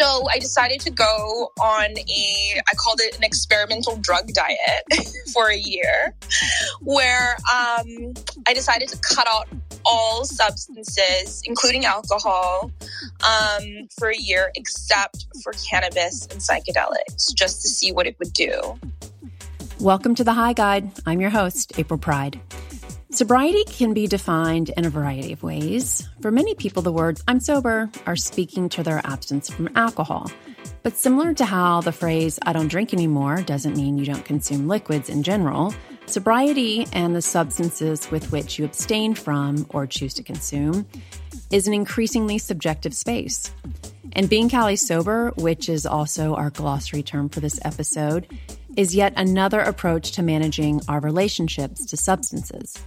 So I decided to go on a, I called it an experimental drug diet for a year, where um, I decided to cut out all substances, including alcohol, um, for a year, except for cannabis and psychedelics, just to see what it would do. Welcome to the High Guide. I'm your host, April Pride. Sobriety can be defined in a variety of ways. For many people, the words I'm sober are speaking to their absence from alcohol. But similar to how the phrase I don't drink anymore doesn't mean you don't consume liquids in general, sobriety and the substances with which you abstain from or choose to consume is an increasingly subjective space. And being Cali sober, which is also our glossary term for this episode, is yet another approach to managing our relationships to substances.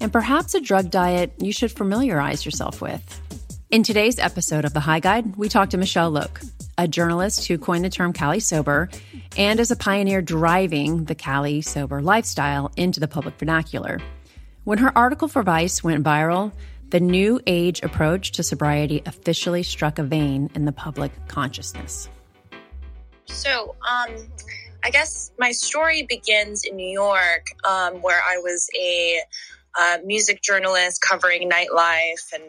And perhaps a drug diet you should familiarize yourself with. In today's episode of The High Guide, we talk to Michelle Lhooq, a journalist who coined the term Cali Sober and is a pioneer driving the Cali Sober lifestyle into the public vernacular. When her article for Vice went viral, the new age approach to sobriety officially struck a vein in the public consciousness. So, um, I guess my story begins in New York, um, where I was a uh, music journalist covering nightlife and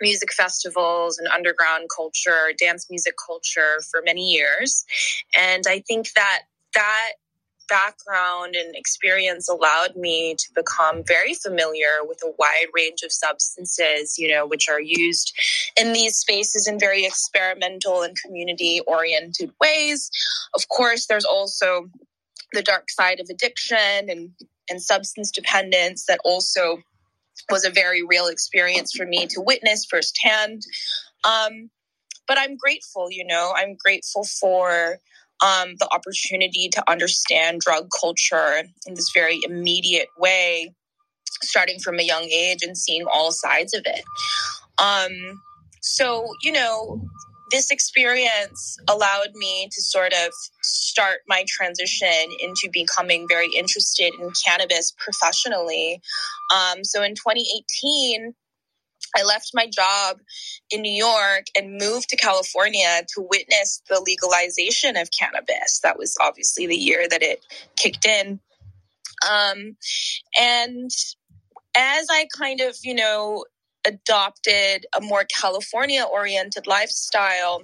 music festivals and underground culture, dance music culture for many years. And I think that that background and experience allowed me to become very familiar with a wide range of substances, you know, which are used in these spaces in very experimental and community oriented ways. Of course, there's also the dark side of addiction and, and substance dependence that also was a very real experience for me to witness firsthand. Um, but I'm grateful, you know, I'm grateful for um, the opportunity to understand drug culture in this very immediate way, starting from a young age and seeing all sides of it. Um, so, you know, this experience allowed me to sort of start my transition into becoming very interested in cannabis professionally. Um, so in 2018, I left my job in New York and moved to California to witness the legalization of cannabis. That was obviously the year that it kicked in. Um, and as I kind of, you know, adopted a more California oriented lifestyle,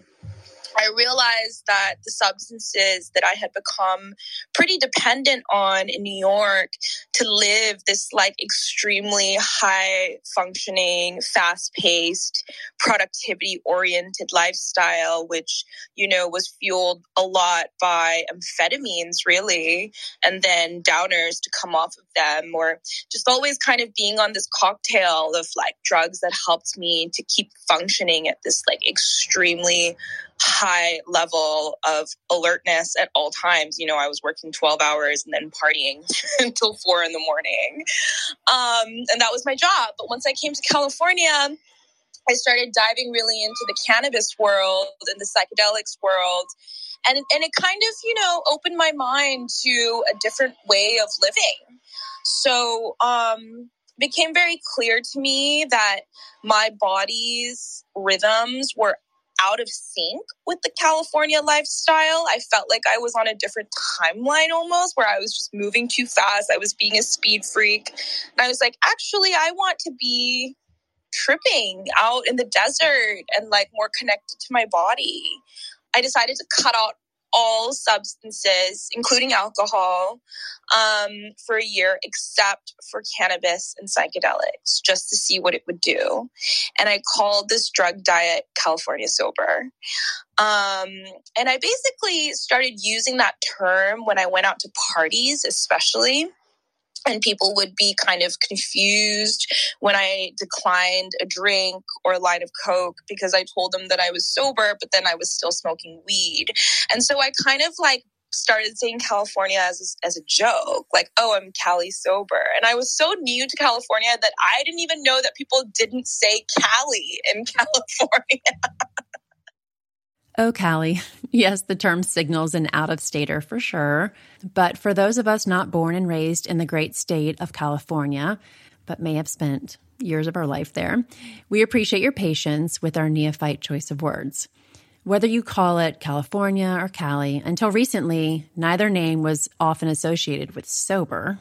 I realized that the substances that I had become pretty dependent on in New York to live this like extremely high functioning, fast paced, productivity oriented lifestyle, which, you know, was fueled a lot by amphetamines, really, and then downers to come off of them, or just always kind of being on this cocktail of like drugs that helped me to keep functioning at this like extremely high level of alertness at all times. You know, I was working 12 hours and then partying until four in the morning. Um, and that was my job. But once I came to California, I started diving really into the cannabis world and the psychedelics world. And, and it kind of, you know, opened my mind to a different way of living. So, um, became very clear to me that my body's rhythms were out of sync with the California lifestyle. I felt like I was on a different timeline almost, where I was just moving too fast. I was being a speed freak. And I was like, actually, I want to be tripping out in the desert and like more connected to my body. I decided to cut out all substances, including alcohol, um, for a year, except for cannabis and psychedelics, just to see what it would do. And I called this drug diet California Sober. Um, and I basically started using that term when I went out to parties, especially and people would be kind of confused when I declined a drink or a line of coke because I told them that I was sober, but then I was still smoking weed. And so I kind of like started saying California as a, as a joke, like, "Oh, I'm Cali sober," and I was so new to California that I didn't even know that people didn't say Cali in California. Oh, Cali. Yes, the term signals an out of stater for sure. But for those of us not born and raised in the great state of California, but may have spent years of our life there, we appreciate your patience with our neophyte choice of words. Whether you call it California or Cali, until recently, neither name was often associated with sober.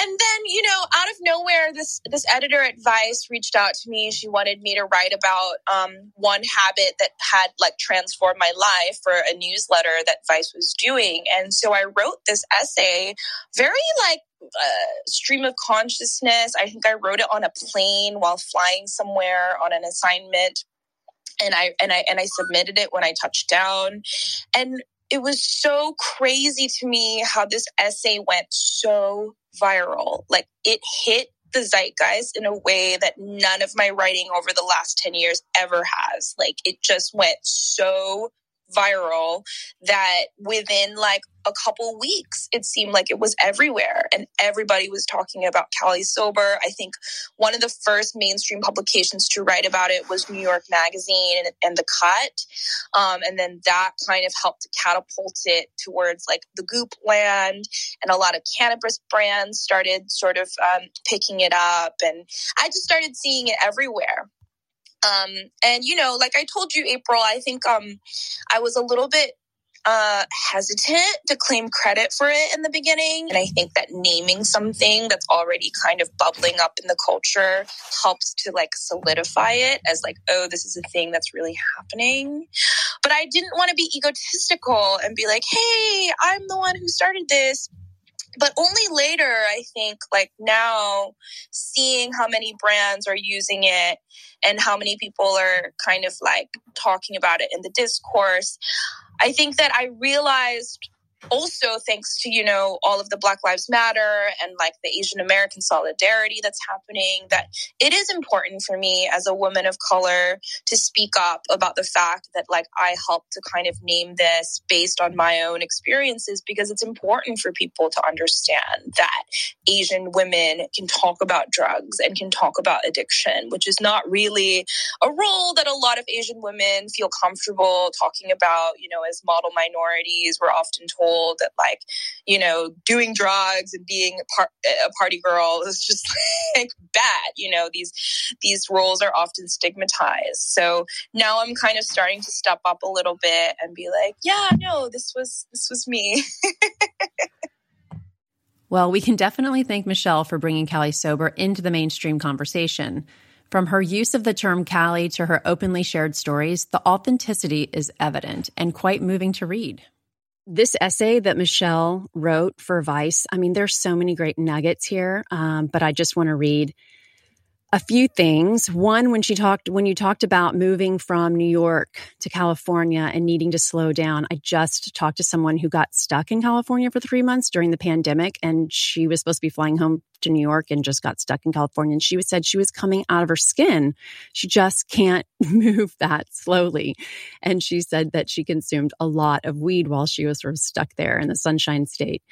And then, you know, out of nowhere, this this editor at Vice reached out to me. She wanted me to write about um, one habit that had like transformed my life for a newsletter that Vice was doing. And so I wrote this essay, very like uh, stream of consciousness. I think I wrote it on a plane while flying somewhere on an assignment and I and I and I submitted it when I touched down. And it was so crazy to me how this essay went so viral. Like it hit the zeitgeist in a way that none of my writing over the last 10 years ever has. Like it just went so viral that within like a couple weeks it seemed like it was everywhere and everybody was talking about Cali sober. I think one of the first mainstream publications to write about it was New York Magazine and, and The Cut. Um, and then that kind of helped catapult it towards like the goop land and a lot of cannabis brands started sort of um, picking it up and I just started seeing it everywhere. Um, and you know, like I told you, April, I think um, I was a little bit uh, hesitant to claim credit for it in the beginning. And I think that naming something that's already kind of bubbling up in the culture helps to like solidify it as like, oh, this is a thing that's really happening. But I didn't want to be egotistical and be like, hey, I'm the one who started this but only later i think like now seeing how many brands are using it and how many people are kind of like talking about it in the discourse i think that i realized also thanks to you know all of the black lives matter and like the asian american solidarity that's happening that it is important for me as a woman of color to speak up about the fact that like i helped to kind of name this based on my own experiences because it's important for people to understand that asian women can talk about drugs and can talk about addiction which is not really a role that a lot of asian women feel comfortable talking about you know as model minorities we're often told told that like you know doing drugs and being a, par- a party girl is just like bad you know these these roles are often stigmatized. So now i'm kind of starting to step up a little bit and be like yeah no this was this was me. Well, we can definitely thank Michelle for bringing Cali Sober into the mainstream conversation. From her use of the term Cali to her openly shared stories, the authenticity is evident and quite moving to read this essay that Michelle wrote for Vice, I mean, there's so many great nuggets here, um, but I just want to read a few things. One, when she talked, when you talked about moving from New York to California and needing to slow down, I just talked to someone who got stuck in California for three months during the pandemic, and she was supposed to be flying home to New York and just got stuck in California. And she said she was coming out of her skin. She just can't move that slowly. And she said that she consumed a lot of weed while she was sort of stuck there in the sunshine state.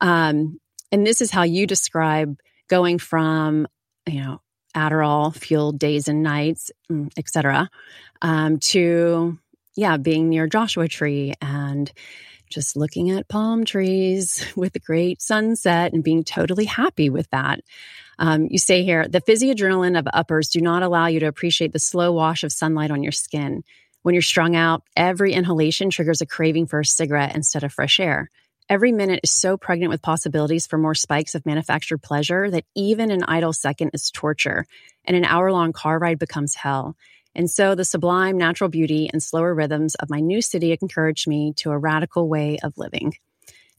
Um, and this is how you describe going from, you know, Adderall fueled days and nights, mm, etc., um, to yeah, being near Joshua Tree and just looking at palm trees with a great sunset and being totally happy with that. Um, you say here the physiadrenaline of uppers do not allow you to appreciate the slow wash of sunlight on your skin. When you're strung out, every inhalation triggers a craving for a cigarette instead of fresh air. Every minute is so pregnant with possibilities for more spikes of manufactured pleasure that even an idle second is torture, and an hour long car ride becomes hell. And so the sublime natural beauty and slower rhythms of my new city encouraged me to a radical way of living.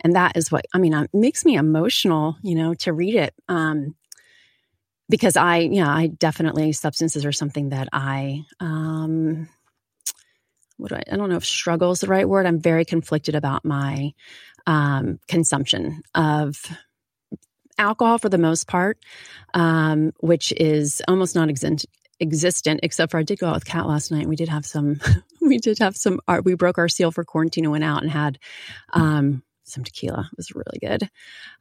And that is what, I mean, it makes me emotional, you know, to read it. Um, because I, yeah, I definitely, substances are something that I, um, what do I, I don't know if struggle is the right word. I'm very conflicted about my um, consumption of alcohol for the most part, um, which is almost exist- existent, except for I did go out with Kat last night. And we did have some, we did have some, uh, we broke our seal for quarantine and went out and had um, some tequila. It was really good.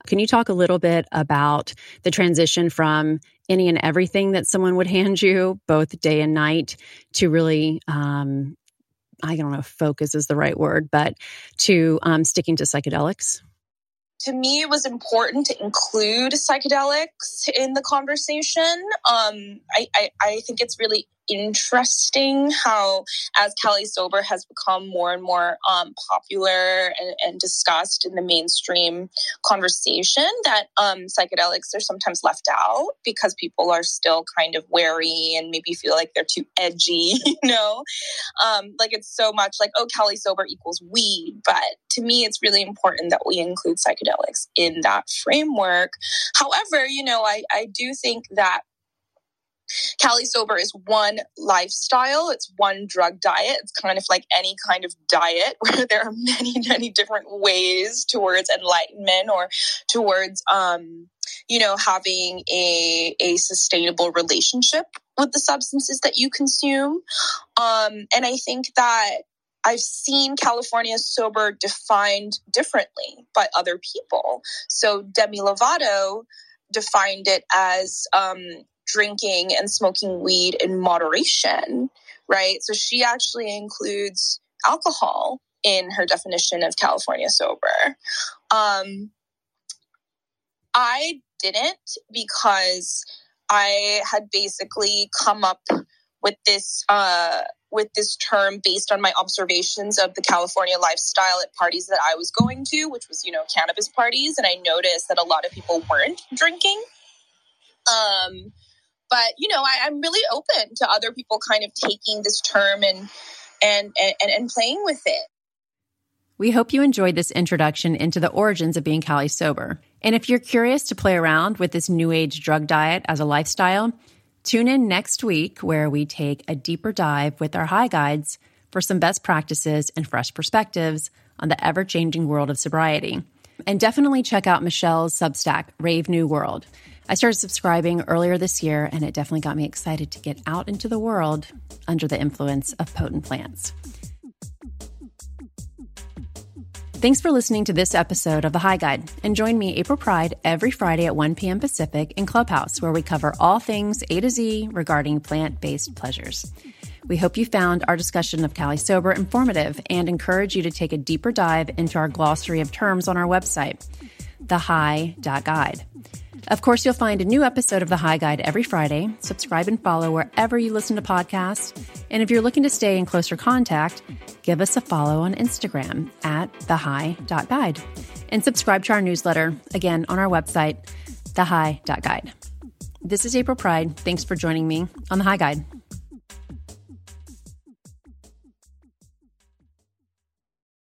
Can you talk a little bit about the transition from any and everything that someone would hand you, both day and night, to really, um, I don't know if focus is the right word, but to um, sticking to psychedelics? to me, it was important to include psychedelics in the conversation. Um, I, I, I think it's really interesting how, as Cali Sober has become more and more um, popular and, and, discussed in the mainstream conversation, that um, psychedelics are sometimes left out because people are still kind of wary and maybe feel like they're too edgy, you know? Um, like it's so much like, oh, Cali Sober equals weed. But to me, it's really important that we include psychedelics in that framework. However, you know, I, I do think that Cali Sober is one lifestyle, it's one drug diet. It's kind of like any kind of diet where there are many, many different ways towards enlightenment or towards, um, you know, having a, a sustainable relationship with the substances that you consume. Um, and I think that I've seen California sober defined differently by other people. So Demi Lovato defined it as um, drinking and smoking weed in moderation, right? So she actually includes alcohol in her definition of California sober. Um, I didn't because I had basically come up with this uh, with this term based on my observations of the California lifestyle at parties that I was going to, which was you know cannabis parties, and I noticed that a lot of people weren't drinking. Um, but you know, I, am really open to other people kind of taking this term and and and, and playing with it. We hope you enjoyed this introduction into the origins of being Cali sober. And if you're curious to play around with this new age drug diet as a lifestyle, tune in next week where we take a deeper dive with our high guides for some best practices and fresh perspectives on the ever changing world of sobriety. And definitely check out Michelle's Substack, Rave New World. I started subscribing earlier this year, and it definitely got me excited to get out into the world under the influence of potent plants. Thanks for listening to this episode of The High Guide, and join me April Pride every Friday at 1 p.m. Pacific in Clubhouse, where we cover all things A to Z regarding plant based pleasures. We hope you found our discussion of Cali Sober informative and encourage you to take a deeper dive into our glossary of terms on our website, thehigh.guide. Of course, you'll find a new episode of The High Guide every Friday. Subscribe and follow wherever you listen to podcasts. And if you're looking to stay in closer contact, give us a follow on Instagram at thehigh.guide. And subscribe to our newsletter, again, on our website, thehigh.guide. This is April Pride. Thanks for joining me on The High Guide.